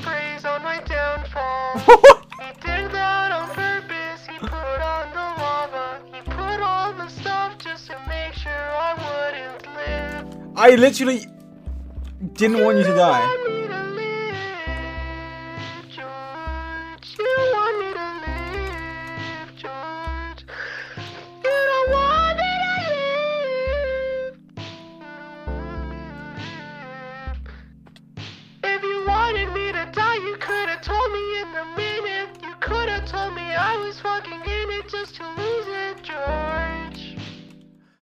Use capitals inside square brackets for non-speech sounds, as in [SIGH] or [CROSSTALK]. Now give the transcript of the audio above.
praise on my downfall. [LAUGHS] he did that on purpose. He put on the lava. He put the stuff just to make sure I wouldn't live. I literally didn't you want you to die. used to lose it.